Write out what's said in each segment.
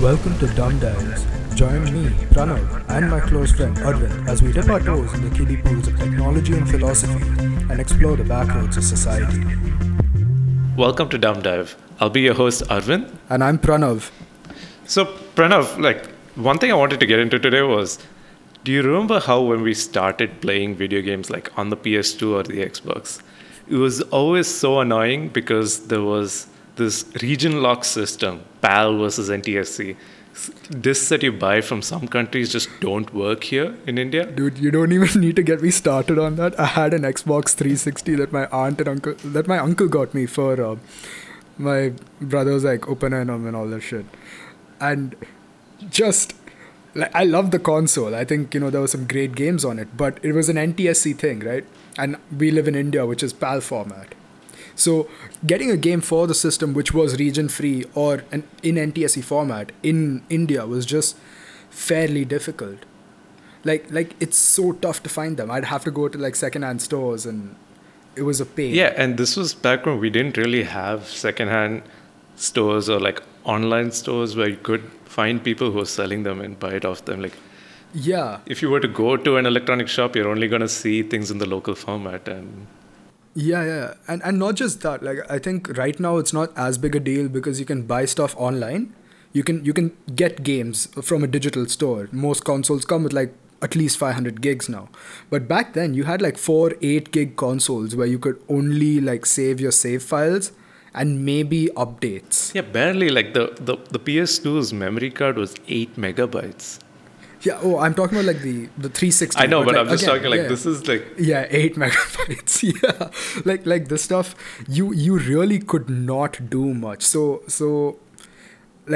Welcome to Dumb Dives. Join me, Pranav, and my close friend Arvind as we dip our toes in the kiddie pools of technology and philosophy and explore the backroads of society. Welcome to Dumb Dive. I'll be your host, Arvind. And I'm Pranav. So, Pranav, like, one thing I wanted to get into today was do you remember how when we started playing video games like on the PS2 or the Xbox, it was always so annoying because there was this region lock system, PAL versus NTSC. Discs that you buy from some countries just don't work here in India. Dude, you don't even need to get me started on that. I had an Xbox 360 that my aunt and uncle that my uncle got me for uh, my brother's like Oppenheim and all that shit. And just like I love the console. I think you know there were some great games on it, but it was an NTSC thing, right? And we live in India, which is PAL format. So getting a game for the system which was region free or an in NTSC format in India was just fairly difficult. Like like it's so tough to find them. I'd have to go to like secondhand stores and it was a pain. Yeah, and this was back when we didn't really have secondhand stores or like online stores where you could find people who are selling them and buy it off them. Like yeah. If you were to go to an electronic shop, you're only gonna see things in the local format and yeah, yeah, and and not just that. Like I think right now it's not as big a deal because you can buy stuff online. You can you can get games from a digital store. Most consoles come with like at least 500 gigs now. But back then you had like four 8 gig consoles where you could only like save your save files and maybe updates. Yeah, barely. Like the the, the PS2's memory card was 8 megabytes. Yeah. Oh, I'm talking about like the the 360. I know, but, like, I'm just again, talking like yeah. this is like yeah, eight megabytes. Yeah, like like this stuff, you you really could not do much. So so,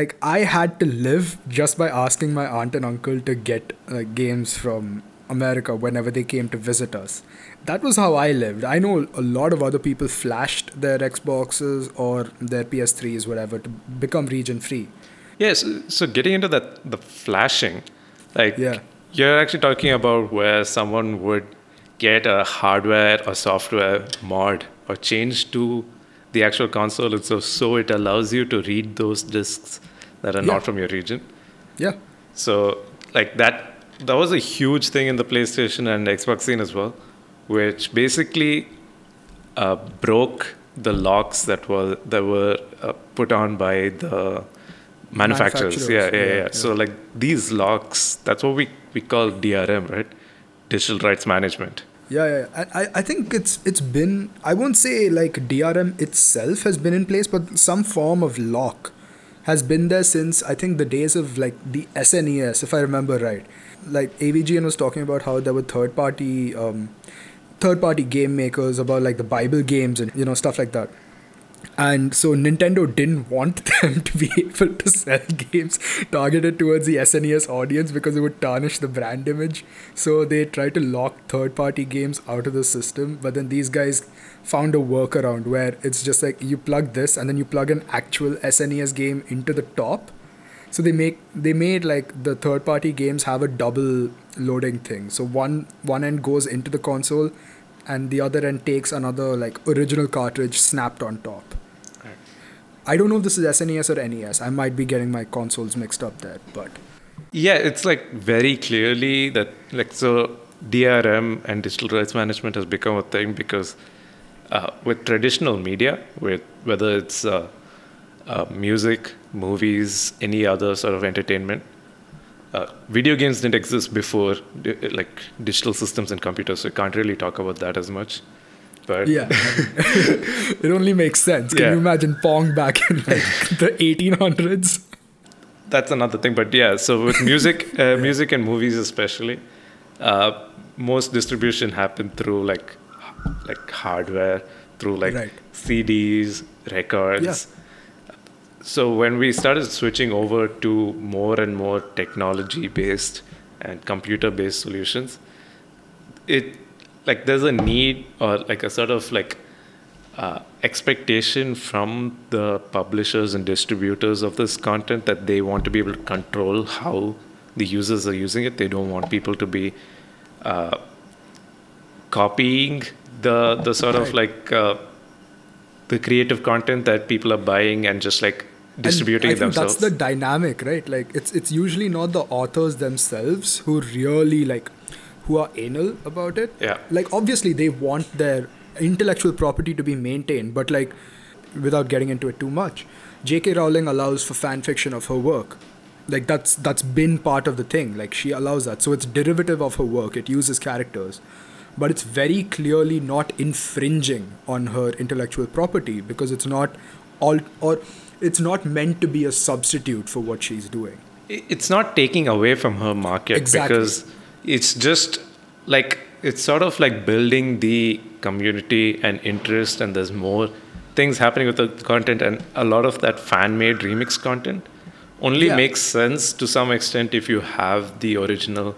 like I had to live just by asking my aunt and uncle to get like games from America whenever they came to visit us. That was how I lived. I know a lot of other people flashed their Xboxes or their PS3s, whatever, to become region free. Yes, so getting into that the flashing, like Yeah. you're actually talking about where someone would get a hardware or software mod or change to the actual console itself so it allows you to read those discs that are Yeah. not from your region. Yeah. So like that that was a huge thing in the PlayStation and Xbox scene as well, which basically uh, broke the locks that were that were uh, put on by the manufacturers. Yeah, yeah, yeah, yeah, So like these locks, that's what we we call DRM, right? Digital rights management. Yeah, yeah. I, I- I think it's it's been I won't say like DRM itself has been in place, but some form of lock has been there since I think the days of like the SNES, if I remember right. Like AVGN was talking about how there were third party um, third party game makers about like the Bible games and you know stuff like that. And so Nintendo didn't want them to be able to sell games targeted towards the SNES audience because it would tarnish the brand image. So they tried to lock third party games out of the system. But then these guys found a workaround where it's just like you plug this and then you plug an actual SNES game into the top. So they make they made like the third party games have a double loading thing. So one one end goes into the console and the other end takes another like original cartridge snapped on top. I don't know if this is SNES or NES. I might be getting my consoles mixed up there, but Yeah, it's like very clearly that like so DRM and digital rights management has become a thing because uh, with traditional media, with whether it's uh, uh, music, movies, any other sort of entertainment, uh, video games didn't exist before like digital systems and computers, so you can't really talk about that as much. But yeah, it only makes sense. Can Yeah. you imagine Pong back in like the 1800s? that's another thing but yeah so with music uh, music and movies especially uh, most distribution happened through like like hardware through like Right. cds records Yeah. so when we started switching over to more and more technology based and computer based solutions it like there's a need or like a sort of like uh, expectation from the publishers and distributors of this content that they want to be able to control how the users are using it. They don't want people to be uh, copying the the sort of like uh, the creative content that people are buying and just like distributing and I think themselves. That's the dynamic, right? Like it's it's usually not the authors themselves who really like who are anal about it. Yeah. Like obviously they want their intellectual property to be maintained, but like without getting into it too much, J.K. Rowling allows for fan fiction of her work. Like that's that's been part of the thing. Like she allows that, so it's derivative of her work. It uses characters, but it's very clearly not infringing on her intellectual property because it's not all or it's not meant to be a substitute for what she's doing. it's not taking away from her market Exactly. because it's just like it's sort of like building the community and interest and there's more things happening with the content and a lot of that fan made remix content only Yeah. makes sense to some extent if you have the original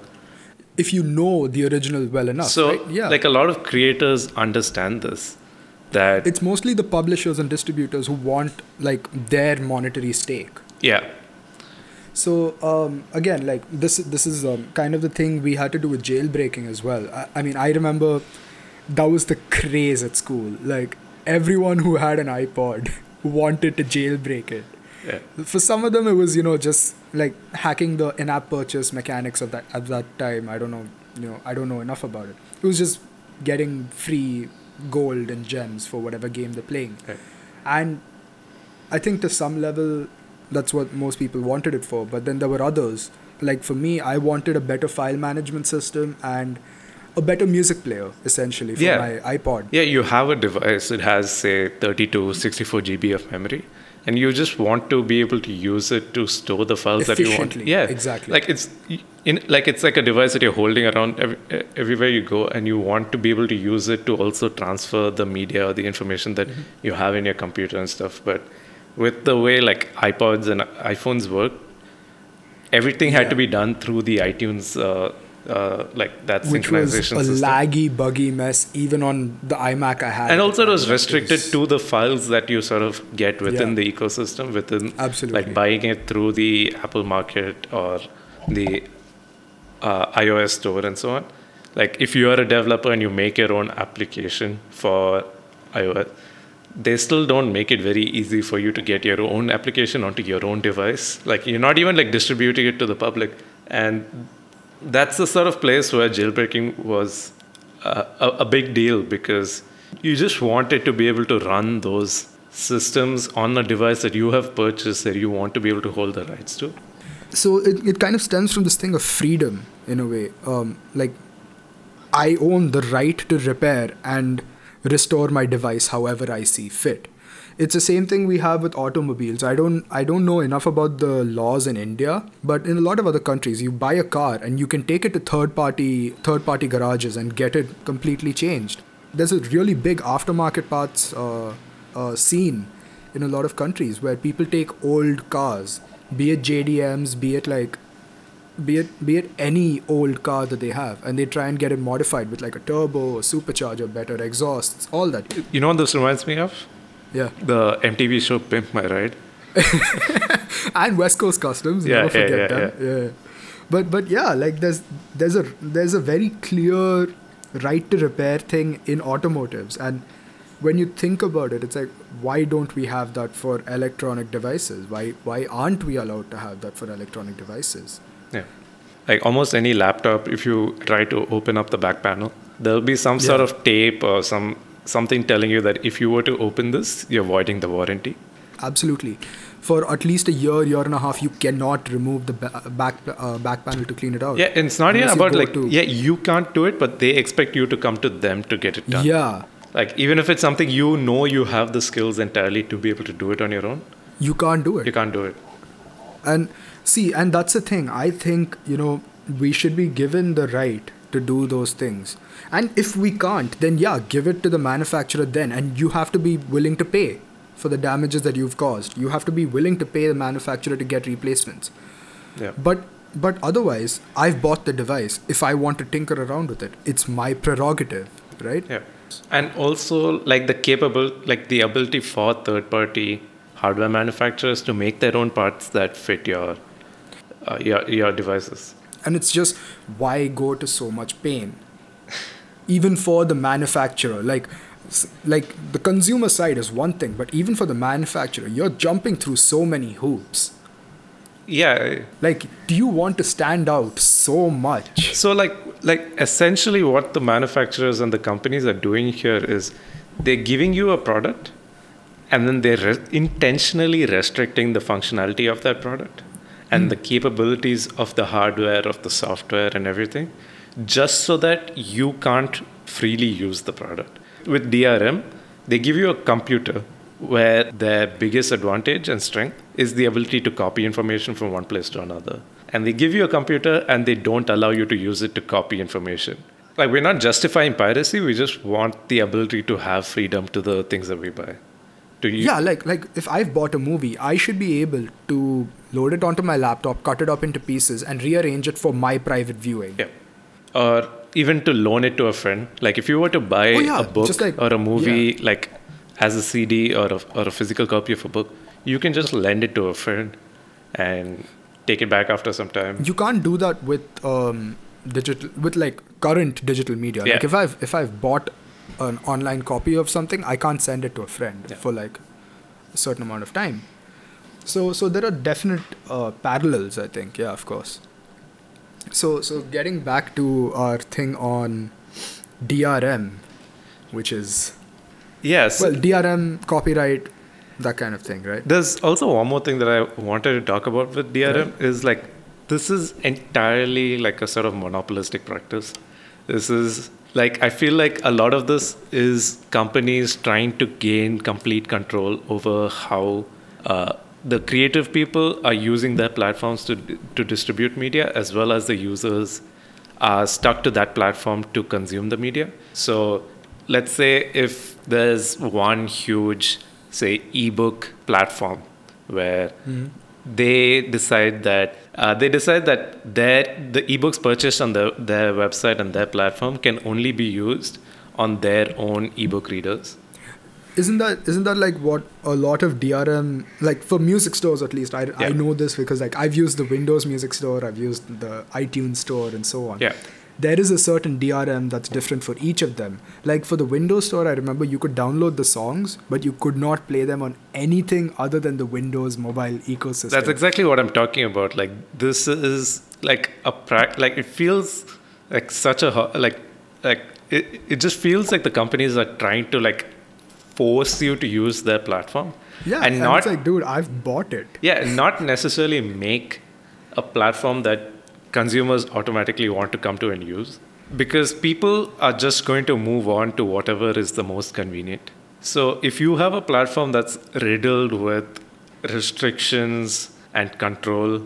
If you know the original well enough, so right? yeah, like a lot of creators understand this that it's mostly the publishers and distributors who want like their monetary stake. yeah So um, again, like this, this is um, kind of the thing we had to do with jailbreaking as well. I, I mean, I remember that was the craze at school. Like everyone who had an iPod wanted to jailbreak it. yeah For some of them, it was you know just like hacking the in-app purchase mechanics of that at that time. I don't know, you know, I don't know enough about it. It was just getting free gold and gems for whatever game they're playing, Right. and I think to some level, that's what most people wanted it for. But then there were others. Like for me, I wanted a better file management system and a better music player, essentially, for Yeah. my iPod. Yeah, you have a device, it has, say, 30 to 64 GB of memory, and you just want to be able to use it to store the files that you want. Efficiently, Yeah, exactly. Like it's in, like it's like a device that you're holding around every, everywhere you go, and you want to be able to use it to also transfer the media or the information that Mm-hmm. you have in your computer and stuff. But with the way like iPods and iPhones work, everything had Yeah. to be done through the iTunes. Uh, uh, like that Which was a system. laggy, buggy mess, even on the iMac I had. and also it was restricted was- to the files that you sort of get within Yeah. the ecosystem within Absolutely. like buying it through the apple market or the uh, ios store and so on like if you are a developer and you make your own application for ios they still don't make it very easy for you to get your own application onto your own device. Like you're not even like distributing it to the public. And that's the sort of place where jailbreaking was a, a big deal because you just wanted to be able to run those systems on a device that you have purchased that you want to be able to hold the rights to. so it, it kind of stems from this thing of freedom in a way. Um, like i own the right to repair and restore my device however i see fit. It's the same thing we have with automobiles. I don't i don't know enough about the laws in india but in a lot of other countries you buy a car and you can take it to third party third party garages and get it completely changed. There's a really big aftermarket parts uh, uh, scene in a lot of countries where people take old cars, be it JDMs, be it like, be it be it any old car that they have, and they try and get it modified with like a turbo, a supercharger, better exhausts, all that. You know what this reminds me of? Yeah, The MTV show Pimp My Ride. and West Coast Customs, Yeah, never yeah, forget yeah, them. Yeah. but but yeah, like there's there's a there's a very clear right to repair thing in automotives, and when you think about it, it's like why don't we have that for electronic devices? Why why aren't we allowed to have that for electronic devices? Yeah. Like almost any laptop, if you try to open up the back panel, there'll be some sort of tape or some something telling you that if you were to open this, you're voiding the warranty. Absolutely. For at least a year, year and a half, you cannot remove the ba- back uh, back panel to clean it out. Yeah, and it's not even about like to- yeah, you can't do it, but they expect you to come to them to get it done. Yeah, Like even if it's something you know you have the skills entirely to be able to do it on your own, you can't do it. you can't do it. And see, and that's the thing. I think, you know, we should be given the right to do those things. And if we can't, then yeah, give it to the manufacturer then. And you have to be willing to pay for the damages that you've caused. You have to be willing to pay the manufacturer to get replacements. Yeah. But but otherwise, I've bought the device. If I want to tinker around with it, it's my prerogative, right? Yeah. And also like the capable like the ability for third party hardware manufacturers to make their own parts that fit your uh, your your devices. And it's just why go to so much pain? Even for the manufacturer. Like, like the consumer side is one thing, but even for the manufacturer, you're jumping through so many hoops. Yeah. Like, do you want to stand out so much? So like like essentially what the manufacturers and the companies are doing here is they're giving you a product and then they're re- intentionally restricting the functionality of that product and hmm. the capabilities of the hardware of the software and everything just so that you can't freely use the product. With drm they give you a computer where their biggest advantage and strength is the ability to copy information from one place to another. And they give you a computer and they don't allow you to use it to copy information. Like we're not justifying piracy we just want the ability to have freedom to the things that we buy to use Yeah, like like if I've bought a movie, I should be able to load it onto my laptop, cut it up into pieces, and rearrange it for my private viewing. Yeah. Or even to loan it to a friend. Like if you were to buy Oh, yeah, a book like- or a movie, like as a CD or a, or a physical copy of a book, you can just lend it to a friend and take it back after some time. You can't do that with um, digital with like current digital media. Like Yeah. if I've if I've bought an online copy of something, I can't send it to a friend Yeah. for like a certain amount of time. So so there are definite uh, parallels, I think. Yeah, of course. So so getting back to our thing on DRM, which is Yes. well DRM copyright, that kind of thing, right? There's also one more thing that I wanted to talk about with DRM is like this is entirely like a sort of monopolistic practice. This is like I feel like a lot of this is companies trying to gain complete control over how uh, the creative people are using their platforms to to distribute media as well as the users are stuck to that platform to consume the media. So let's say if there's one huge, say, ebook platform where they decide that uh, they decide that their the ebooks purchased on the, their website and their platform can only be used on their own ebook readers. Isn't that isn't that like what a lot of DRM like for music stores at least I, I know this because like I've used the Windows Music Store I've used the iTunes Store and so on. Yeah. There is a certain DRM that's different for each of them. Like for the Windows Store, I remember you could download the songs, but you could not play them on anything other than the Windows mobile ecosystem. That's exactly what I'm talking about. Like this is like a prac. Like it feels like such a like like it. It just feels like the companies are trying to like force you to use their platform. yeah, and and not it's like, dude, I've bought it. yeah, and not necessarily make a platform that consumers automatically want to come to and use because people are just going to move on to whatever is the most convenient. So if you have a platform that's riddled with restrictions and control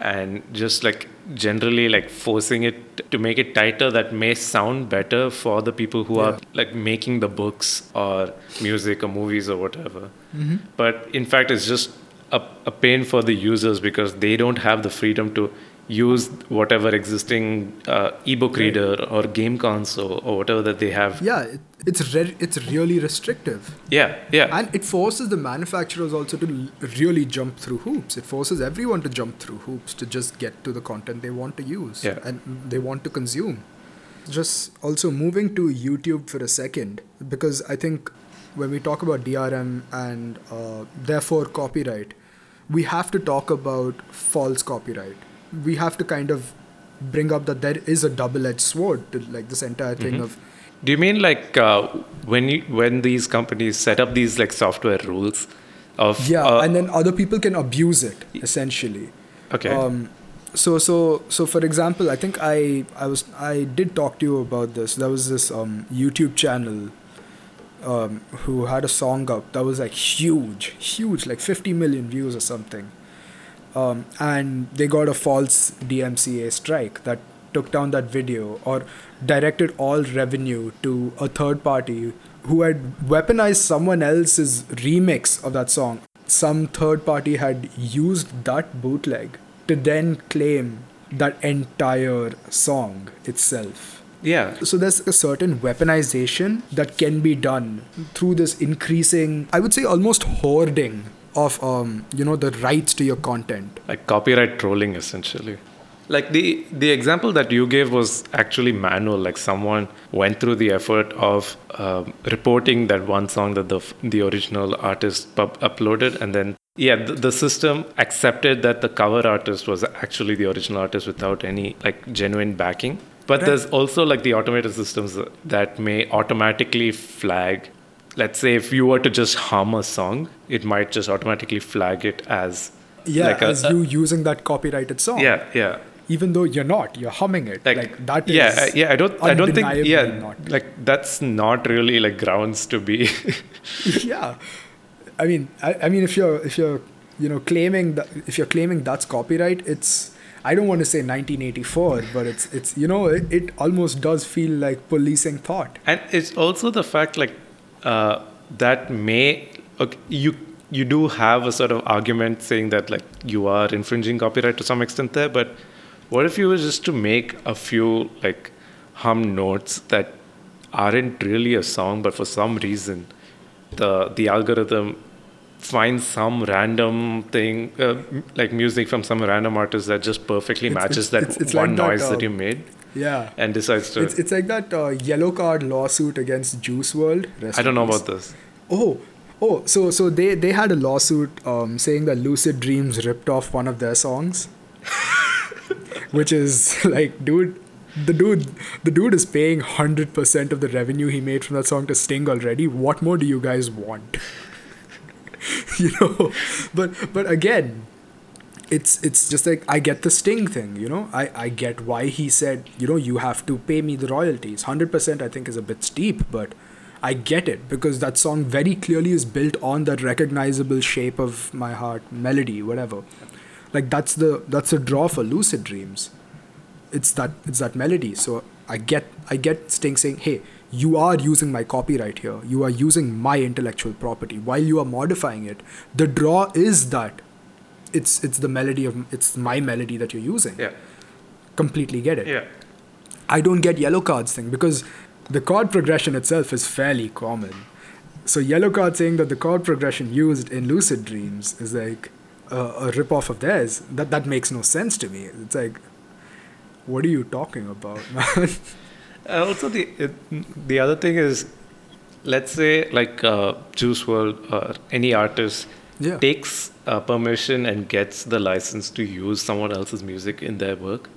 and just like generally like forcing it to make it tighter that may sound better for the people who are like making the books or music or movies or whatever. Mm-hmm. But in fact it's just a, a pain for the users because they don't have the freedom to use whatever existing uh, ebook reader or game console or whatever that they have Yeah, it, it's re- it's really restrictive. yeah yeah And it forces the manufacturers also to l- really jump through hoops. It forces everyone to jump through hoops to just get to the content they want to use Yeah. and they want to consume. Just also moving to YouTube for a second, because I think when we talk about DRM and uh, therefore copyright, we have to talk about false copyright. We have to kind of bring up that there is a double-edged sword to like this entire thing of do you mean like uh, when you when these companies set up these like software rules of yeah uh, and then other people can abuse it essentially. Okay. Um so so so for example i think i i was i did talk to you about this. There was this um youtube channel um who had a song up that was like huge huge like 50 million views or something um and they got a false dmca strike that took down that video or directed all revenue to a third party who had weaponized someone else's remix of that song some third party had used that bootleg to then claim that entire song itself. yeah So there's a certain weaponization that can be done through this increasing, I would say almost hoarding of um, you know the rights to your content. like copyright trolling essentially Like the the example that you gave was actually manual. Like someone went through the effort of um, reporting that one song that the the original artist pub- uploaded, and then yeah, the, the system accepted that the cover artist was actually the original artist without any like genuine backing. But Right. there's also like the automated systems that may automatically flag. Let's say if you were to just hum a song, it might just automatically flag it as Yeah, like a- as you using that copyrighted song. yeah yeah Even though you're not, you're humming it. Like, that is. yeah yeah i don't i don't think yeah Not. like that's not really like grounds to be yeah i mean I, I mean if you're if you're you know claiming that if you're claiming that's copyright it's i don't want to say 1984 but it's it's you know it, it almost does feel like policing thought and it's also the fact like uh, that may okay, you you do have a sort of argument saying that like you are infringing copyright to some extent there but what if you were just to make a few like hum notes that aren't really a song but for some reason the the algorithm finds some random thing uh, like music from some random artist that just perfectly It's- matches it's- that it's- one like that, noise that um, you made yeah and decides to it's, it's like that uh, Yellowcard lawsuit against Juice WRLD I don't know about this. Oh, oh, so so they they had a lawsuit um, saying that Lucid Dreams ripped off one of their songs, which is like, dude, the dude, the dude is paying hundred percent of the revenue he made from that song to Sting already. What more do you guys want? you know, but but again. It's it's just like I get the sting thing, you know. I, I get why he said, you know, you have to pay me the royalties. Hundred percent I think is a bit steep, but I get it because that song very clearly is built on that recognizable shape of my heart melody, whatever. Like that's the that's the draw for lucid dreams. It's that it's that melody. So I get I get Sting saying, hey, you are using my copyright here. You are using my intellectual property. While you are modifying it, the draw is that it's it's the melody of it's my melody that you're using. Yeah. Completely get it. Yeah. I don't get Yellowcard's thing because the chord progression itself is fairly common. So Yellowcard saying that the chord progression used in lucid dreams is like a, a rip off of theirs. That that makes no sense to me. It's like, what are you talking about, man? Uh, also, the it, the other thing is, let's say like uh, Juice WRLD or any artist Yeah. takes uh, permission and gets the license to use someone else's music in their work,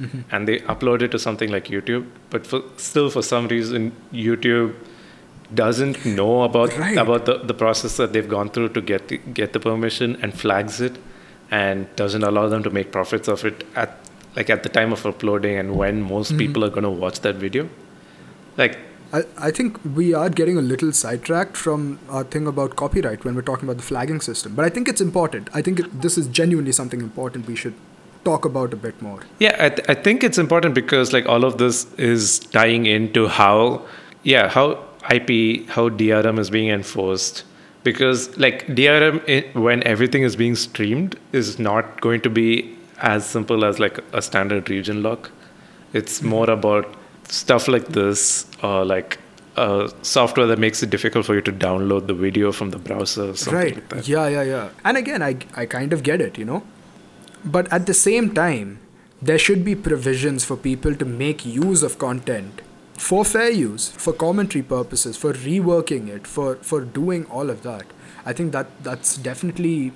Mm-hmm. and they upload it to something like YouTube. But for, still, for some reason, YouTube doesn't know about Right. about the, the process that they've gone through to get the, get the permission and flags it, and doesn't allow them to make profits of it at like at the time of uploading and when most Mm-hmm. people are going to watch that video. Like I, I think we are getting a little sidetracked from our thing about copyright when we're talking about the flagging system. But I think it's important. I think it, this is genuinely something important we should talk about a bit more. Yeah, I, th- I think it's important because like all of this is tying into how, yeah, how IP, how DRM is being enforced. Because like DRM, i when everything is being streamed, is not going to be as simple as like a standard region lock. It's more about stuff like this, or like uh, software that makes it difficult for you to download the video from the browser. Or something right Like that. yeah yeah yeah and again I, I kind of get it you know but at the same time there should be provisions for people to make use of content for fair use for commentary purposes for reworking it for for doing all of that i think that that's definitely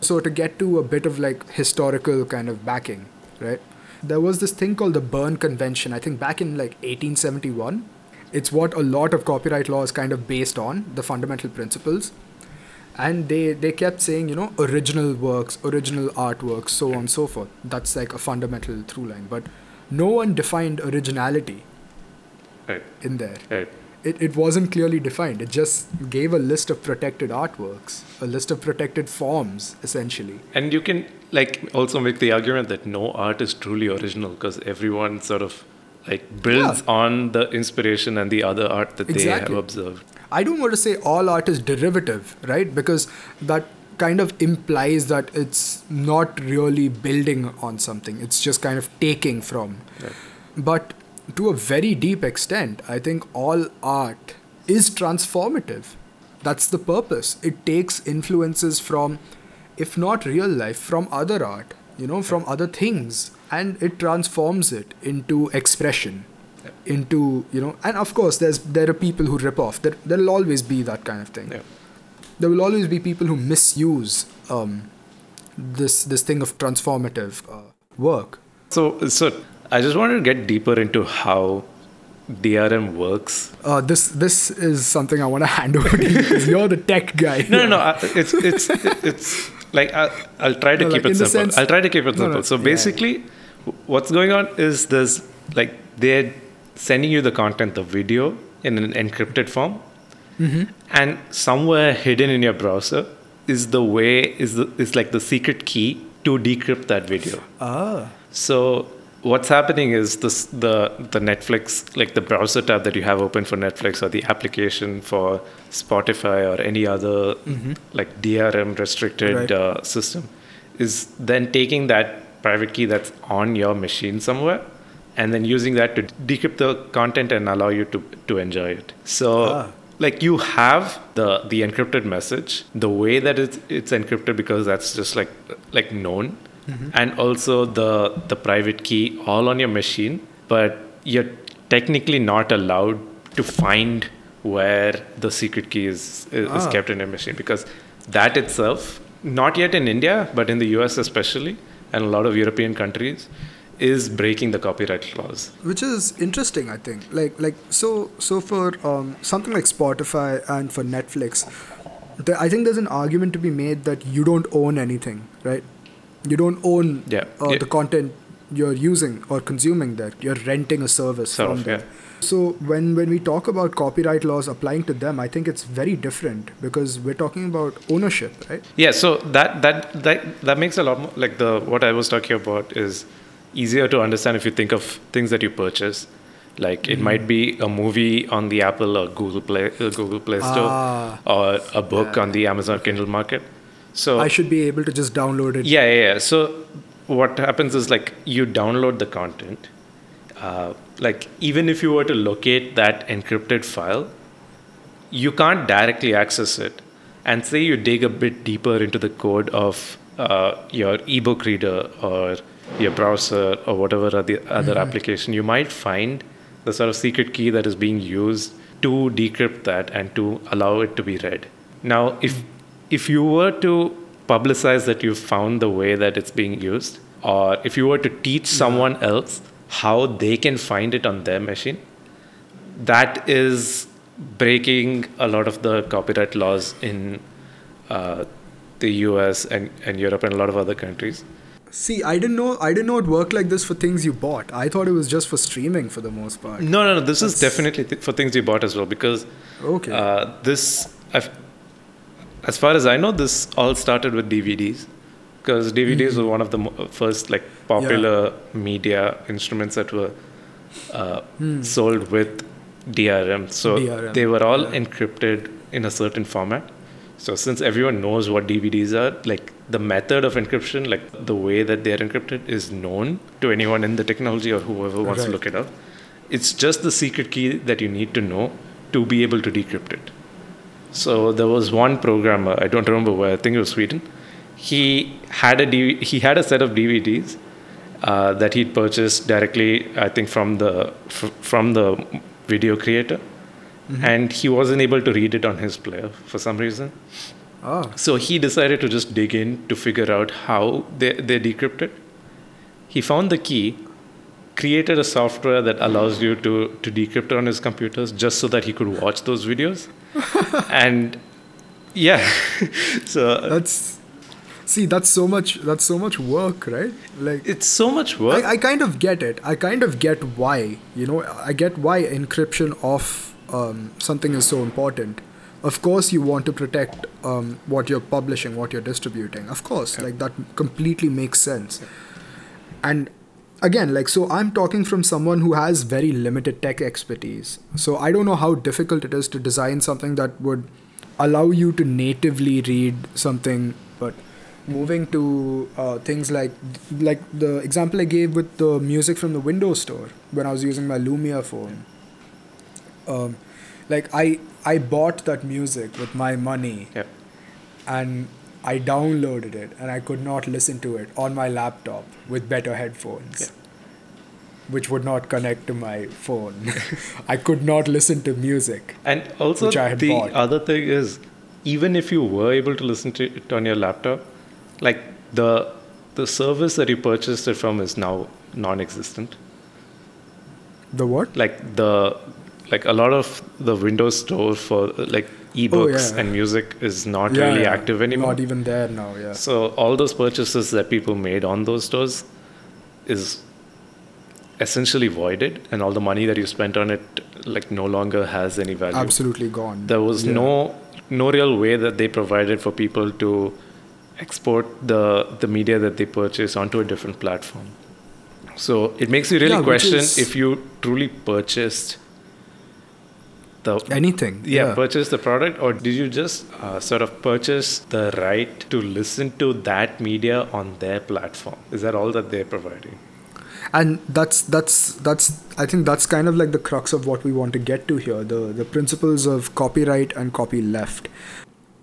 so to get to a bit of like historical kind of backing right there was this thing called the berne convention i think back in like 1871 it's what a lot of copyright law is kind of based on the fundamental principles. And they they kept saying you know original works original artworks so on and so forth. That's like a fundamental through line. But no one defined originality Right, in there. Right. It, it wasn't clearly defined it just gave a list of protected artworks a list of protected forms essentially And you can like also make the argument that no art is truly original because everyone sort of like builds Yeah. on the inspiration and the other art that they have observed. I don't want to say all art is derivative, right? Because that kind of implies that it's not really building on something, it's just kind of taking from. Right. But to a very deep extent, I think all art is transformative. That's the purpose. It takes influences from, if not real life, from other art. you know, from other things, and it transforms it into expression, into you know, and of course, there's there are people who rip off. There there'll always be that kind of thing. Yeah. There will always be people who misuse um, this this thing of transformative uh, work. So, so I just wanted to get deeper into how DRM works. Uh, this this is something I want to hand over to you because you're the tech guy. No, no, no. It's it's it's like I, I'll try to No, keep like, it simple. sense- I'll try to keep it No, no, simple. So yeah. basically, what's going on is this like they're sending you the content, the video, in an encrypted form, Mm-hmm. and somewhere hidden in your browser is the way is the is like the secret key to decrypt that video. Ah. So what's happening is this the the Netflix like the browser tab that you have open for Netflix or the application for Spotify or any other like DRM restricted Right. uh, system is then taking that private key that's on your machine somewhere and then using that to decrypt the content and allow you to to enjoy it. So Ah. like you have the the encrypted message the way that it's it's encrypted because that's just like like known and also the the private key all on your machine but you're technically not allowed to find where the secret key is is, is Ah. kept in your machine because that itself not yet in india but in the us especially and a lot of european countries is breaking the copyright clause which is interesting i think. Like like so so for um, something like spotify and for netflix the, i think there's an argument to be made that you don't own anything right you don't own Yeah. uh, Yeah. the content you're using or consuming there you're renting a service from them yeah. so when when we talk about copyright laws applying to them i think it's very different because we're talking about ownership right Yeah, so that that that that makes a lot more like the what I was talking about is easier to understand if you think of things that you purchase. Like it might be a movie on the Apple or Google Play uh, Google Play Store Ah. or a book Yeah. on the Amazon Kindle Market. So i should be able to just download it yeah, yeah, yeah. So what happens is like you download the content. Uh, like even if you were to locate that encrypted file, you can't directly access it. And say you dig a bit deeper into the code of uh, your ebook reader or your browser or whatever other, other application, you might find the sort of secret key that is being used to decrypt that and to allow it to be read. Now, if if you were to publicize that you found the way that it's being used, or if you were to teach someone else how they can find it on their machine, that is breaking a lot of the copyright laws in uh, the US and, and Europe and a lot of other countries. See, I didn't know I didn't know it worked like this for things you bought. I thought it was just for streaming for the most part. No, no, no. This is definitely th- for things you bought as well because Okay. uh, this, I've, as far as I know, this all started with DVDs because DVDs were one of the mo- first like popular media instruments that were uh, sold with DRM. So DRM, they were all yeah. encrypted in a certain format. So since everyone knows what DVDs are, like the method of encryption, like the way that they are encrypted, is known to anyone in the technology or whoever wants to look it up. It's just the secret key that you need to know to be able to decrypt it. So there was one programmer, I don't remember where, I think it was Sweden. He had a DV- he had a set of DVDs uh, that he'd purchased directly, I think from the f- from the video creator, and he wasn't able to read it on his player for some reason. ah, So he decided to just dig in to figure out how they, they decrypted. He found the key, created a software that allows you to, to decrypt it on his computers just so that he could watch those videos. and yeah, so that's see, that's so much. That's so much work, right? Like, it's so much work. I, I kind of get it. I kind of get why. You know, I get why encryption of um, something is so important. Of course, you want to protect um, what you're publishing, what you're distributing. Of course, like that completely makes sense. And again, like, so I'm talking from someone who has very limited tech expertise. So I don't know how difficult it is to design something that would allow you to natively read something, but moving to uh, things like like the example I gave with the music from the Windows Store when I was using my Lumia phone. Um, like I I bought that music with my money yeah. and I downloaded it and I could not listen to it on my laptop with better headphones. Yeah. Which would not connect to my phone. I could not listen to music. And also, Which I had the bought. other thing is, even if you were able to listen to it on your laptop, like the the service that you purchased it from is now non-existent. The what? Like the like a lot of the Windows Store for like ebooks Oh, yeah. and music is not really active anymore. Not even there now, yeah. So all those purchases that people made on those stores is essentially voided, and all the money that you spent on it like no longer has any value. Absolutely gone. There was Yeah. no no real way that they provided for people to export the the media that they purchase onto a different platform. So it makes you really Yeah, question is- if you truly purchased the Anything. yeah, purchase the product or did you just uh, sort of purchase the right to listen to that media on their platform? Is that all that they're providing? And that's that's that's i think that's kind of like the crux of what we want to get to here the the principles of copyright and copy left.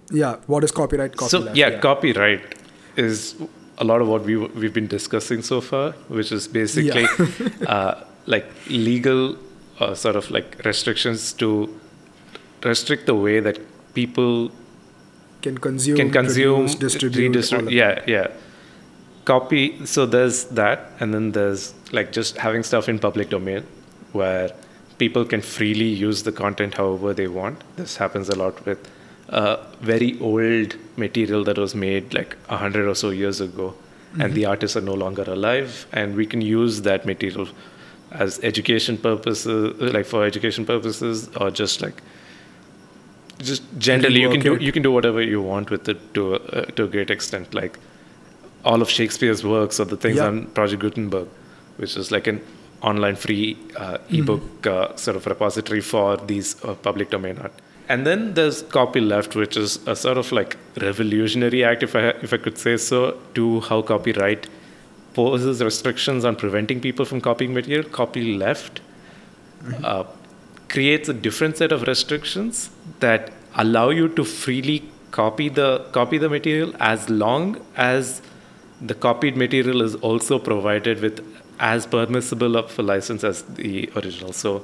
Yeah what is copyright copy so left? yeah, copyright is a lot of what we we've been discussing so far which is basically uh, like legal uh, sort of like restrictions to restrict the way that people can consume can consume produce, distribute redistribute- yeah yeah. Copy so there's that and then there's like just having stuff in public domain where people can freely use the content however they want. This happens a lot with uh, very old material that was made like a hundred or so years ago and the artists are no longer alive and we can use that material as education purposes like for education purposes or just like just generally you can do it. you can do whatever you want with it to uh, to a great extent like all of shakespeare's works or the things Yeah. on project gutenberg which is like an online free uh, ebook uh, sort of repository for these uh, public domain art and then there's copyleft which is a sort of like revolutionary act if i if i could say so to how copyright poses restrictions on preventing people from copying material copyleft uh, creates a different set of restrictions that allow you to freely copy the copy the material as long as the copied material is also provided with as permissible of a license as the original. So,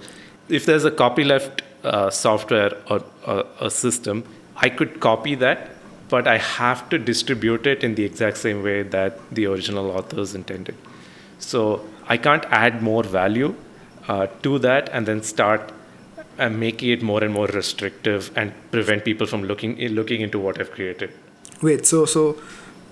if there's a copyleft uh, software or, or a system, I could copy that, but I have to distribute it in the exact same way that the original authors intended. So I can't add more value uh, to that and then start uh, making it more and more restrictive and prevent people from looking looking into what I've created. wait so so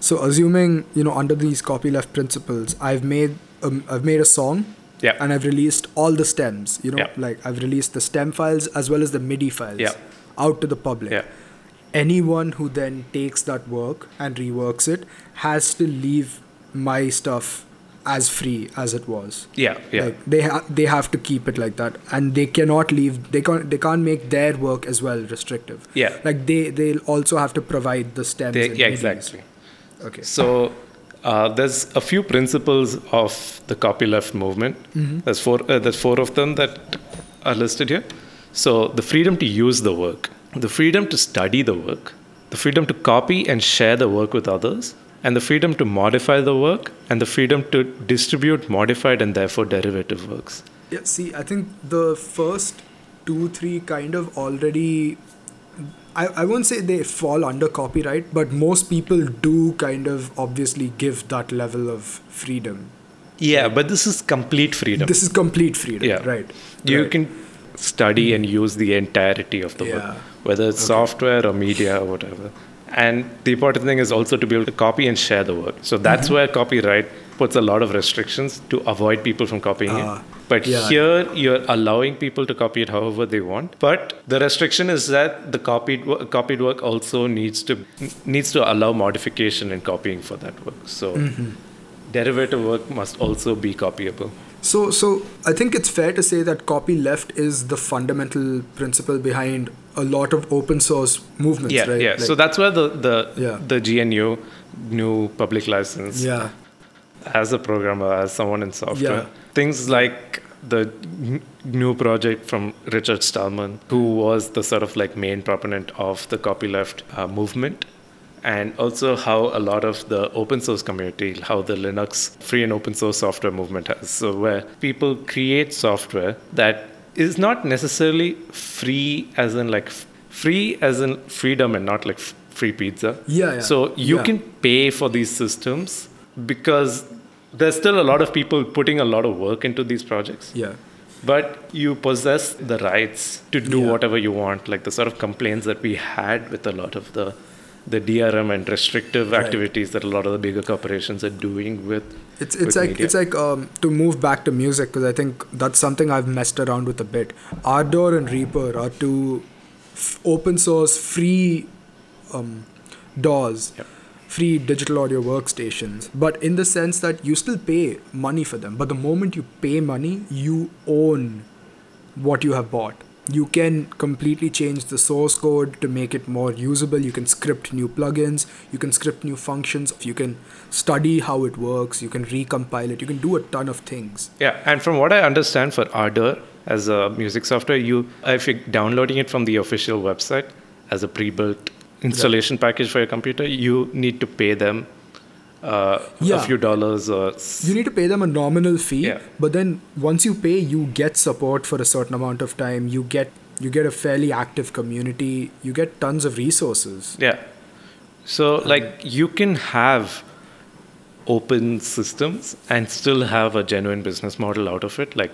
so assuming you know under these copyleft principles i've made um, i've made a song Yeah. and i've released all the stems you know Yeah. like i've released the stem files as well as the midi files Yeah. out to the public Yeah. Anyone who then takes that work and reworks it has to leave my stuff as free as it was Yeah, yeah. like they ha- they have to keep it like that and they cannot leave they can't they can't make their work as well restrictive Yeah. like they they'll also have to provide the stems They- yeah, exactly. okay So uh, there's a few principles of the copyleft movement. There's four. Uh, there's four of them that are listed here. So the freedom to use the work, the freedom to study the work, the freedom to copy and share the work with others, and the freedom to modify the work, and the freedom to distribute modified and therefore derivative works. Yeah, see, I think the first two, three kind of already. I, I won't say they fall under copyright, but most people do kind of obviously give that level of freedom. Yeah, but this is complete freedom. This is complete freedom, Yeah. right? you right. can study and use the entirety of the Yeah. work, whether it's software or media or whatever. And the important thing is also to be able to copy and share the work. So that's Mm-hmm. where copyright puts a lot of restrictions to avoid people from copying Ah, it. But yeah. here you're allowing people to copy it however they want. But the restriction is that the copied copied work also needs to needs to allow modification and copying for that work. So Mm-hmm. derivative work must also be copyable. So, so I think it's fair to say that copyleft is the fundamental principle behind a lot of open source movements, yeah, right? Yeah, Like- so that's where the the Yeah. the GNU, new public license, yeah, as a programmer, as someone in software, Yeah. things like the GNU project from Richard Stallman, who was the sort of like main proponent of the copyleft uh, movement, and also how a lot of the open source community, how the Linux free and open source software movement has. So, where people create software that is not necessarily free, as in like free as in freedom and not like free pizza. Yeah, yeah. So, you Yeah. can pay for these systems because there's still a lot of people putting a lot of work into these projects Yeah. but you possess the rights to do Yeah. whatever you want like the sort of complaints that we had with a lot of the the drm and restrictive Right. activities that a lot of the bigger corporations are doing with It's it's with like media. it's like um, to move back to music because I think that's something I've messed around with a bit. Ardour and Reaper are two f- open source free um, DAWs, Yep. free digital audio workstations, but in the sense that you still pay money for them. But the moment you pay money, you own what you have bought. You can completely change the source code to make it more usable. You can script new plugins. You can script new functions. You can study how it works. You can recompile it. You can do a ton of things. yeah and from what i understand for ardour as a music software you if you're downloading it from the official website as a pre-built installation package for your computer you need to pay them uh, Yeah. a few dollars or s- You need to pay them a nominal fee, Yeah. but then once you pay, you get support for a certain amount of time. You get you get a fairly active community. You get tons of resources. Yeah. So, like, you can have open systems and still have a genuine business model out of it. Like,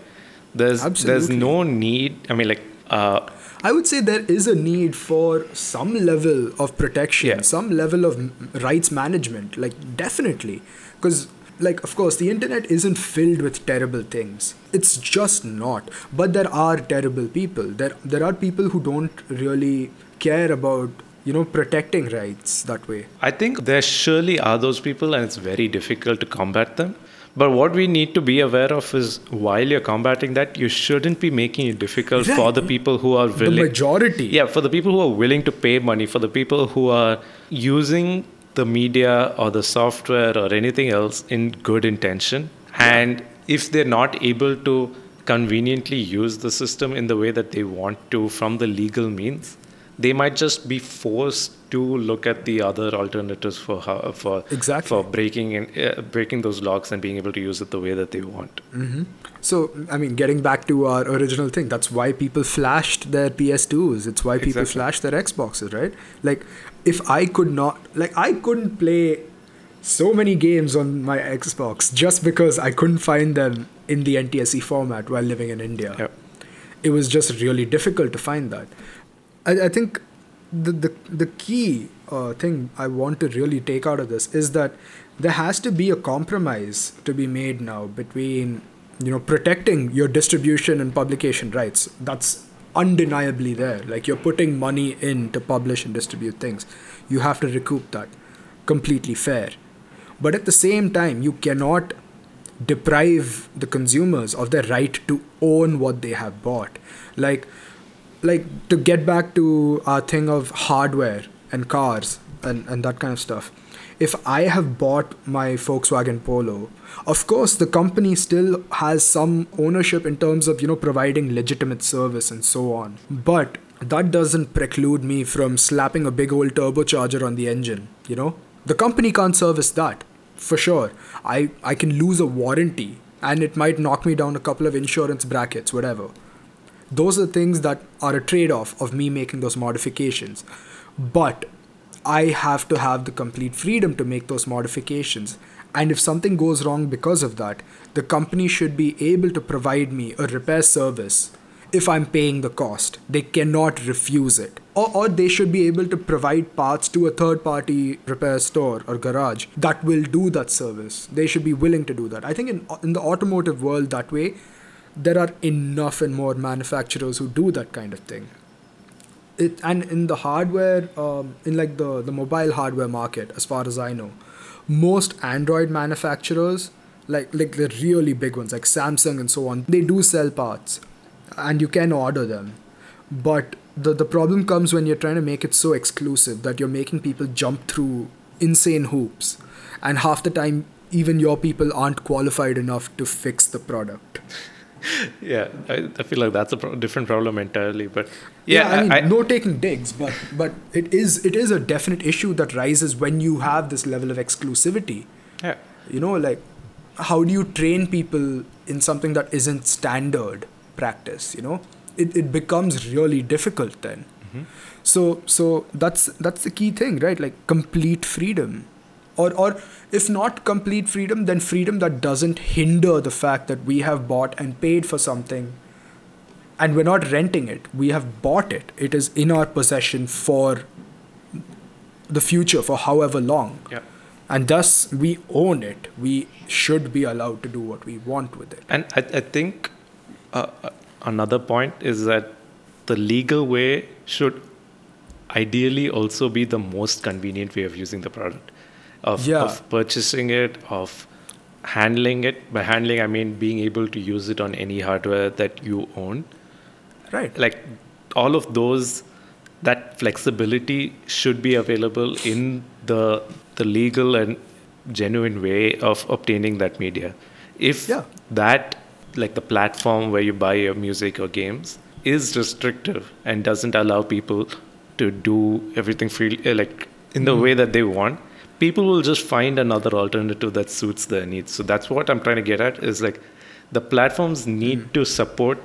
there's there's no need. I mean, like, uh, I would say there is a need for some level of protection, Yeah. some level of rights management, like definitely. Because, like, of course, the internet isn't filled with terrible things. It's just not. But there are terrible people. There, there are people who don't really care about, you know, protecting rights that way. I think there surely are those people, and it's very difficult to combat them. But what we need to be aware of is while you're combating that, you shouldn't be making it difficult for the people who are willing. The majority. Yeah, for the people who are willing to pay money, for the people who are using the media or the software or anything else in good intention, and if they're not able to conveniently use the system in the way that they want to from the legal means, they might just be forced to look at the other alternatives for how, for Exactly. for breaking and uh, breaking those locks and being able to use it the way that they want. So, I mean, getting back to our original thing, that's why people flashed their PS2s. It's why people Exactly. flashed their Xboxes, right? Like, if I could not, like, I couldn't play so many games on my Xbox just because I couldn't find them in the NTSC format while living in India. Yep. It was just really difficult to find that. I, I think the, the, the key uh, thing I want to really take out of this is that there has to be a compromise to be made now between you know protecting your distribution and publication rights. That's undeniably there. Like you're putting money in to publish and distribute things. You have to recoup that. Completely fair. But at the same time you cannot deprive the consumers of their right to own what they have bought. Like like to get back to our thing of hardware and cars and, and that kind of stuff if i have bought my volkswagen polo of course the company still has some ownership in terms of you know providing legitimate service and so on. But that doesn't preclude me from slapping a big old turbocharger on the engine you know? The company can't service that for sure. I i can lose a warranty and it might knock me down a couple of insurance brackets whatever those are things that are a trade off of me making those modifications. But I have to have the complete freedom to make those modifications. And if something goes wrong because of that, the company should be able to provide me a repair service if I'm paying the cost. They cannot refuse it. Or, or they should be able to provide parts to a third party repair store or garage that will do that service. They should be willing to do that. I think in, in the automotive world, that way, there are enough and more manufacturers who do that kind of thing. It and in the hardware um, in like the the mobile hardware market as far as i know most android manufacturers like like the really big ones like samsung and so on they do sell parts and you can order them. But the the problem comes when you're trying to make it so exclusive that you're making people jump through insane hoops and half the time even your people aren't qualified enough to fix the product yeah, I, I feel like that's a pro- different problem entirely. But yeah, I mean, I, no taking digs, but but it is it is a definite issue that rises when you have this level of exclusivity. yeah. You know, like how do you train people in something that isn't standard practice? You know, it it becomes really difficult then. Mm-hmm. So so that's that's the key thing, right? Like complete freedom. Or or if not complete freedom, then freedom that doesn't hinder the fact that we have bought and paid for something and we're not renting it. We have bought it. It is in our possession for the future for however long. Yeah. And thus we own it. We should be allowed to do what we want with it. And I, I think uh, uh, another point is that the legal way should ideally also be the most convenient way of using the product, of, Yeah. of purchasing it, of handling it. By handling, I mean being able to use it on any hardware that you own. Right. Like all of those, that flexibility should be available in the the legal and genuine way of obtaining that media. If Yeah. that like the platform where you buy your music or games is restrictive and doesn't allow people to do everything freely like in the mm-hmm. way that they want people will just find another alternative that suits their needs so that's what i'm trying to get at is like the platforms need to support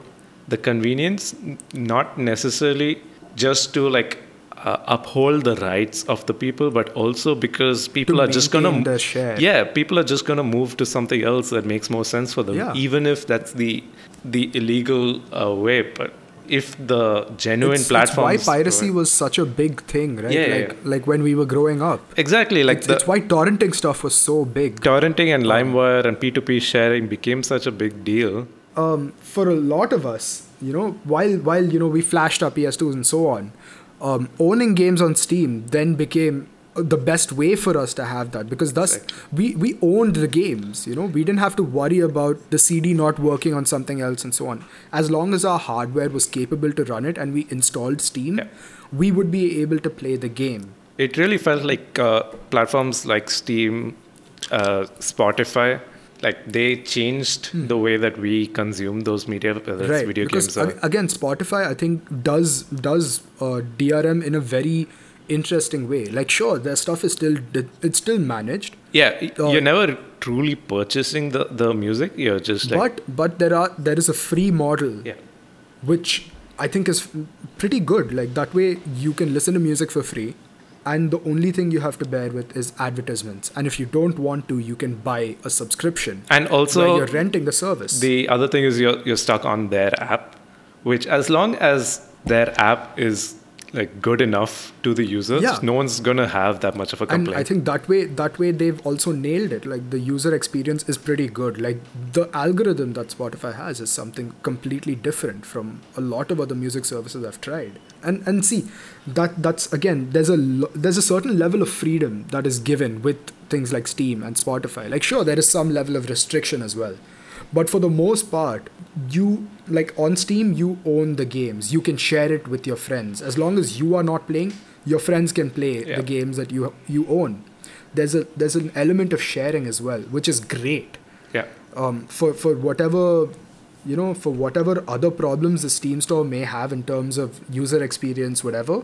the convenience not necessarily just to like uh, uphold the rights of the people but also because people are just their share. yeah people are just gonna move to something else that makes more sense for them Yeah. even if that's the the illegal uh, way but if the genuine It's, it's why piracy provide- was such a big thing, right? Yeah, like yeah. like when we were growing up. exactly like it's, the it's why torrenting stuff was so big. torrenting and limewire and p2p sharing became such a big deal um, for a lot of us, you know, while while you know we flashed our PS2s and so on, um, owning games on Steam then became the best way for us to have that because thus we we owned the games. You know, we didn't have to worry about the CD not working on something else and so on. As long as our hardware was capable to run it and we installed Steam, Yeah. we would be able to play the game. it really felt like uh, platforms like steam uh, spotify like they changed the way that we consume those media whether it's video because games or again spotify i think does does uh, drm in a very interesting way. Like sure their stuff is still it's still managed. Yeah uh, you're never truly purchasing the, the music. You're just like but but there are there is a free model yeah. which i think is pretty good. Like that way you can listen to music for free and the only thing you have to bear with is advertisements. And if you don't want to you can buy a subscription and also you're renting the service. The other thing is you're you're stuck on their app, which as long as their app is like good enough to the users, Yeah. no one's gonna have that much of a and complaint. I think that way that way they've also nailed it. Like the user experience is pretty good. Like the algorithm that Spotify has is something completely different from a lot of other music services I've tried. And and see that that's again there's a there's a certain level of freedom that is given with things like Steam and Spotify. Like sure there is some level of restriction as well. But for the most part, you like on Steam, you own the games. You can share it with your friends. As long as you are not playing, your friends can play Yeah. the games that you you own. There's a there's an element of sharing as well, which is great. yeah. Um, for for whatever you know, for whatever other problems the Steam store may have in terms of user experience, whatever,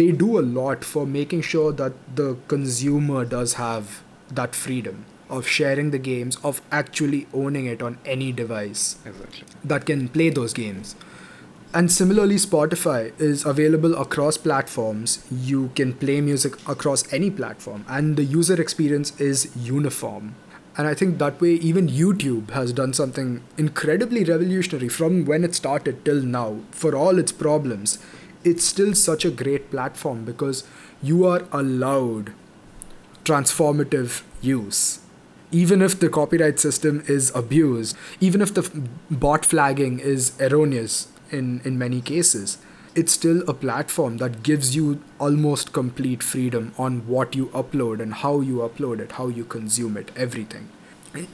they do a lot for making sure that the consumer does have that freedom of sharing the games, of actually owning it on any device Exactly. that can play those games. And similarly, Spotify is available across platforms. You can play music across any platform, and the user experience is uniform. And I think that way, even YouTube has done something incredibly revolutionary from when it started till now. For all its problems, it's still such a great platform because you are allowed transformative use. Even if the copyright system is abused, even if the bot flagging is erroneous in, in many cases, it's still a platform that gives you almost complete freedom on what you upload and how you upload it, how you consume it, everything.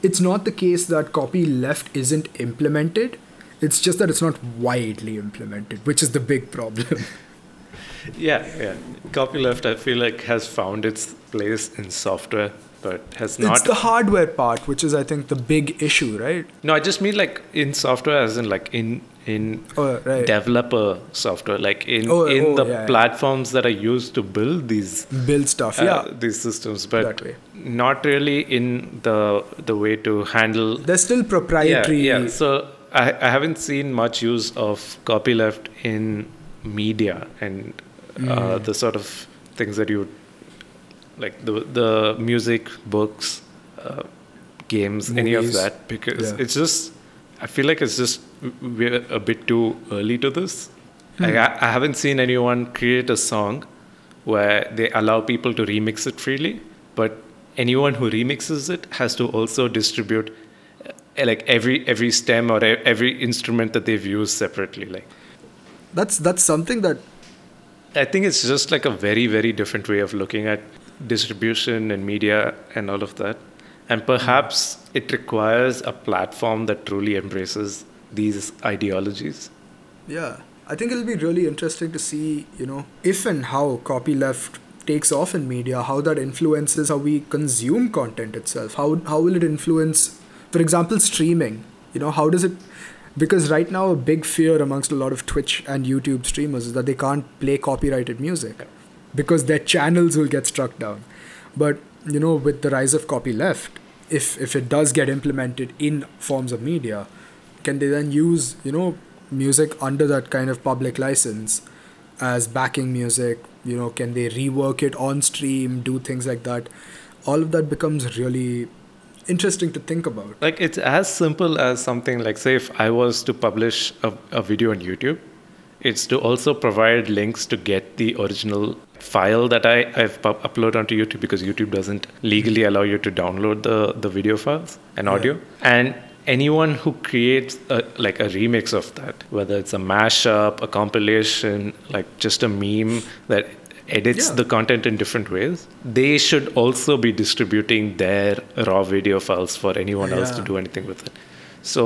It's not the case that copyleft isn't implemented, it's just that it's not widely implemented, which is the big problem. Yeah, yeah. Copyleft, I feel like, has found its place in software but has not. It's the hardware part, which is, I think, the big issue, right? no, I just mean like in software, as in like in in Oh, right. developer software, like in Oh, in oh, the yeah, yeah. platforms that are used to build these Build stuff, uh, yeah. these systems, but not really in the the way to handle They're still proprietary. Yeah, yeah. So I, I haven't seen much use of copyleft in media and Mm. uh, the sort of things that you like the the music, books, uh, games, any of that because Yeah. it's just I feel like it's just we're a bit too early to this. Hmm. Like, I, I haven't seen anyone create a song where they allow people to remix it freely, but anyone who remixes it has to also distribute uh, like every every stem or e- every instrument that they've used separately. Like That's that's something that I think it's just like a very very different way of looking at distribution and media and all of that, and perhaps it requires a platform that truly embraces these ideologies. Yeah, I think it'll be really interesting to see, you know, if and how copyleft takes off in media, how that influences how we consume content itself. How how will it influence, for example, streaming? You know, how does it? Because right now, a big fear amongst a lot of Twitch and YouTube streamers is that they can't play copyrighted music because their channels will get struck down. But you know, with the rise of copyleft, if if it does get implemented in forms of media, can they then use you know music under that kind of public license as backing music? You know, can they rework it on stream, do things like that? All of that becomes really interesting to think about. Like it's as simple as something like say if I was to publish a, a video on YouTube, it's to also provide links to get the original file that I, I've pu- uploaded onto YouTube because YouTube doesn't legally allow you to download the, the video files and Yeah. audio. And anyone who creates a, like a remix of that, whether it's a mashup, a compilation, like just a meme that edits Yeah. the content in different ways, they should also be distributing their raw video files for anyone else to do anything with it. So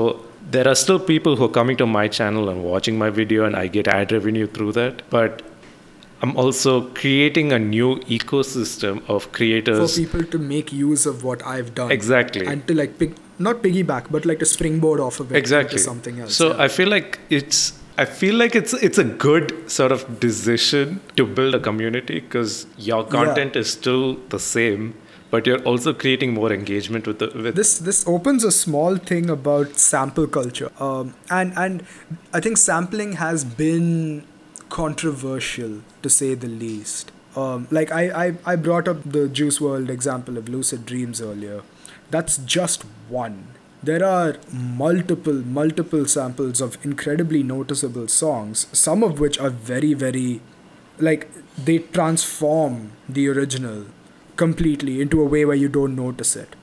there are still people who are coming to my channel and watching my video, and I get ad revenue through that. But I'm also creating a new ecosystem of creators For people to make use of what I've done. Exactly. And to like pick, not piggyback, but like to springboard off of it exactly something else. So yeah. I feel like it's I feel like it's it's a good sort of decision to build a community because your content is still the same, but you're also creating more engagement with the with this this opens a small thing about sample culture um, and and i think sampling has been controversial to say the least. Um, like I, I i brought up the Juice WRLD example of lucid dreams earlier. That's just one. There are multiple multiple samples of incredibly noticeable songs some of which are very very like they transform the original completely into a way where you don't notice it.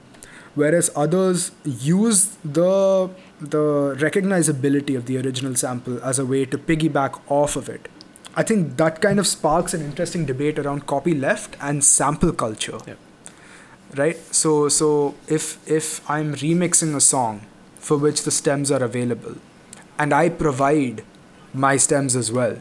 Whereas others use the the recognizability of the original sample as a way to piggyback off of it i think that kind of sparks an interesting debate around copyleft and sample culture Yeah. right so so if if i'm remixing a song for which the stems are available and i provide my stems as well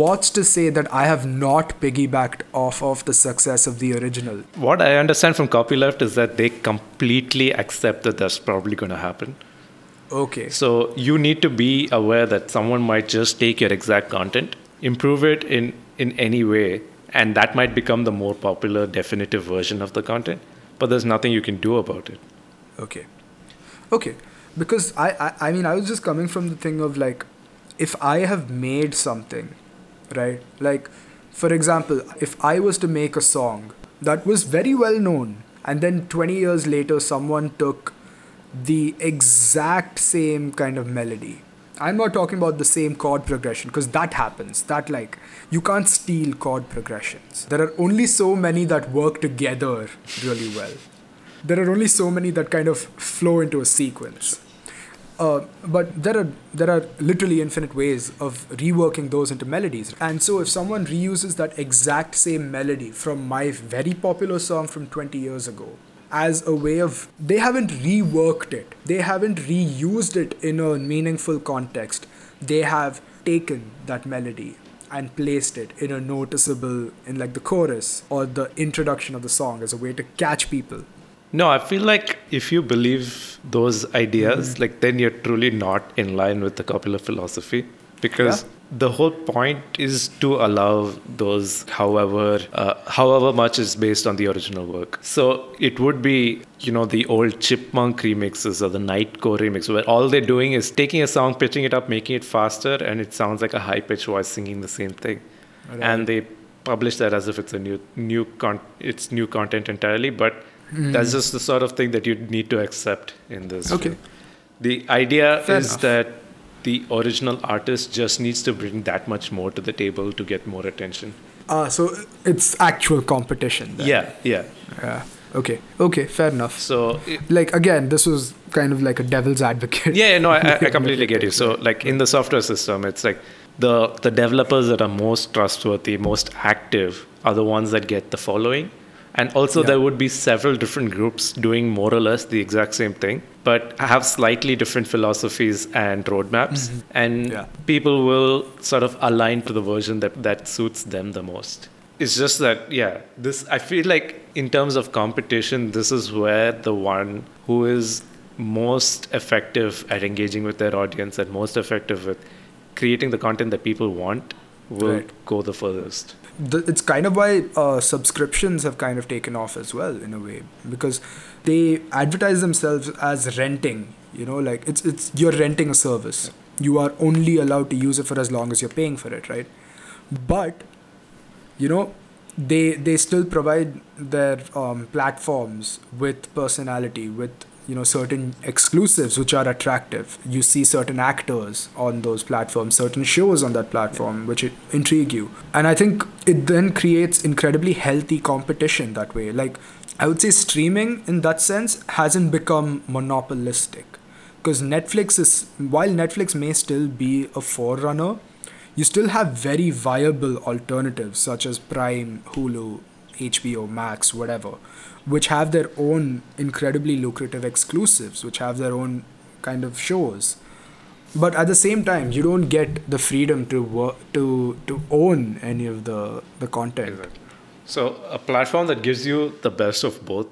what's to say that i have not piggybacked off of the success of the original What I understand from copyleft is that they completely accept that that's probably going to happen. okay So you need to be aware that someone might just take your exact content, improve it in in any way, and that might become the more popular definitive version of the content. But there's nothing you can do about it. Okay. Okay. Because I, I, I mean, I was just coming from the thing of like, if I have made something, right? Like, for example, if I was to make a song that was very well known, and then 20 years later, someone took the exact same kind of melody. I'm not talking about the same chord progression because that happens. That, like, you can't steal chord progressions. There are only so many that work together really well there are only so many that kind of flow into a sequence. Uh, but there are there are literally infinite ways of reworking those into melodies. And so if someone reuses that exact same melody from my very popular song from 20 years ago as a way of they haven't reworked it. They haven't reused it in a meaningful context. They have taken that melody and placed it in a noticeable in like the chorus or the introduction of the song as a way to catch people No, I feel like if you believe those ideas, Mm-hmm. like then you're truly not in line with the popular philosophy because the whole point is to allow those however uh, however much is based on the original work. So it would be you know the old chipmunk remixes or the nightcore remix where all they're doing is taking a song, pitching it up, making it faster, and it sounds like a high pitched voice singing the same thing. And they publish that as if it's a new new con- it's new content entirely, but that's just the sort of thing that you need to accept in this. Okay. field. The idea Fair is enough. that the original artist just needs to bring that much more to the table to get more attention. Ah, so it's actual competition. Then. Yeah, yeah. Yeah. Okay. Okay. Fair enough. So it, Like again, this was kind of like a devil's advocate. yeah, no, I, I- I completely get you. So like in the software system, it's like the the developers that are most trustworthy, most active, are the ones that get the following. And also, Yeah. there would be several different groups doing more or less the exact same thing, but have slightly different philosophies and roadmaps. Mm-hmm. And Yeah. people will sort of align to the version that, that suits them the most. It's just that, yeah, this, I feel like in terms of competition, this is where the one who is most effective at engaging with their audience and most effective with creating the content that people want will Right. go the furthest. The, it's kind of why uh, subscriptions have kind of taken off as well in a way because they advertise themselves as renting you know like it's it's you're renting a service. You are only allowed to use it for as long as you're paying for it right? But you know they they still provide their um, platforms with personality with you know certain exclusives which are attractive. You see certain actors on those platforms certain shows on that platform which intrigue you. And i think it then creates incredibly healthy competition that way. Like i would say streaming in that sense hasn't become monopolistic. Because netflix is while netflix may still be a forerunner you still have very viable alternatives such as Prime, Hulu, HBO Max, whatever, which have their own incredibly lucrative exclusives, which have their own kind of shows. But at the same time, you don't get the freedom to work, to to own any of the the content. Exactly. So a platform that gives you the best of both,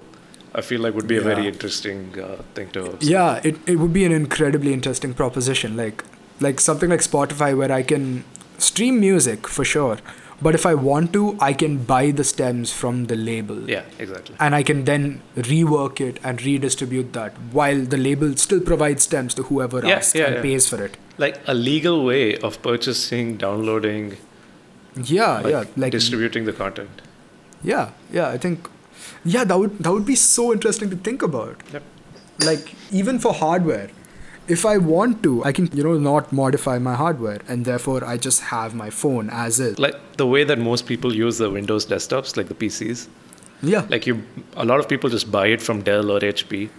I feel like would be a very interesting uh, thing to. observe. Yeah, it, it would be an incredibly interesting proposition. Like like something like Spotify where I can stream music for sure. But if I want to, I can buy the stems from the label. Yeah, exactly. And I can then rework it and redistribute that while the label still provides stems to whoever Yeah, asks yeah, and yeah. pays for it. Like a legal way of purchasing, downloading, Yeah, like, yeah. Like distributing the content. Yeah, yeah, I think yeah, that would that would be so interesting to think about. Yep. Like even for hardware, if I want to, I can you know not modify my hardware and therefore I just have my phone as is. Like the way that most people use the Windows desktops, like the PCs. Yeah. Like you, a lot of people just buy it from Dell or HP,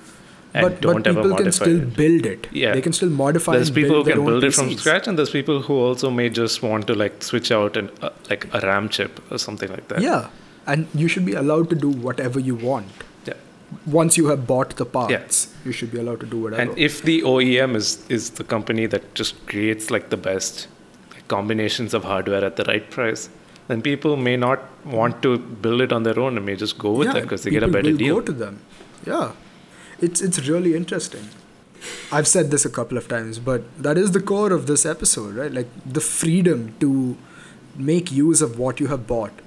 and but don't but ever people can still it. build it. Yeah. They can still modify There's people who can build it from scratch, and there's people who also may just want to like switch out and uh, like a RAM chip or something like that. Yeah. And you should be allowed to do whatever you want. Yeah. Once you have bought the parts, you should be allowed to do whatever. And if the OEM is is the company that just creates like the best combinations of hardware at the right price, then people may not want to build it on their own and may just go with yeah, it because they get a better will deal. Go to them. Yeah, it's it's really interesting. I've said this a couple of times, but that is the core of this episode, right? Like the freedom to make use of what you have bought,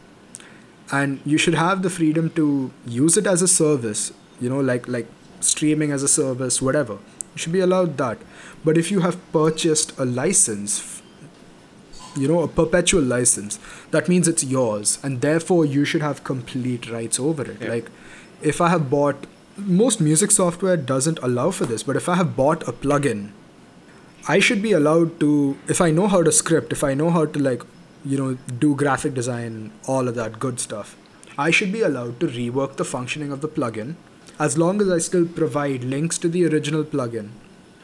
and you should have the freedom to use it as a service. You know, like like streaming as a service, whatever. You should be allowed that. But if you have purchased a license you know, a perpetual license. That means it's yours, and therefore you should have complete rights over it. Yeah. Like, if I have bought, most music software doesn't allow for this, but if I have bought a plugin, I should be allowed to, if I know how to script, if I know how to, like, you know, do graphic design, all of that good stuff, I should be allowed to rework the functioning of the plugin as long as I still provide links to the original plugin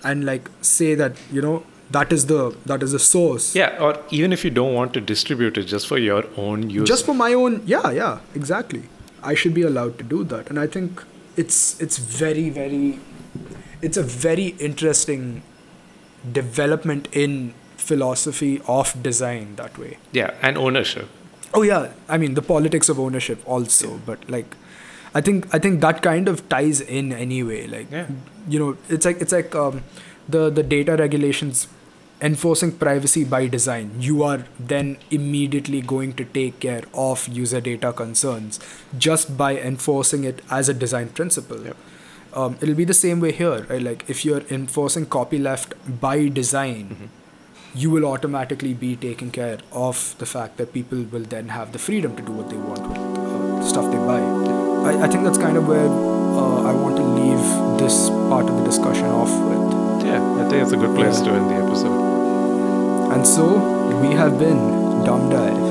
and, like, say that, you know, that is the that is the source. Yeah, or even if you don't want to distribute it just for your own use. just for my own yeah yeah exactly. I should be allowed to do that. And i think it's it's very very it's a very interesting development in philosophy of design that way yeah, and ownership. oh yeah i mean the politics of ownership also but like I think I think that kind of ties in anyway. Like Yeah. you know, it's like it's like um, the the data regulations enforcing privacy by design. You are then immediately going to take care of user data concerns just by enforcing it as a design principle. Um, it'll be the same way here, right? Like if you're enforcing copyleft by design, Mm-hmm. You will automatically be taking care of the fact that people will then have the freedom to do what they want with uh, stuff they buy. I, I think that's kind of where uh, I want to leave this part of the discussion off with. Yeah, I think it's a good place Yeah. to end the episode. And so we have been Dumb Diary.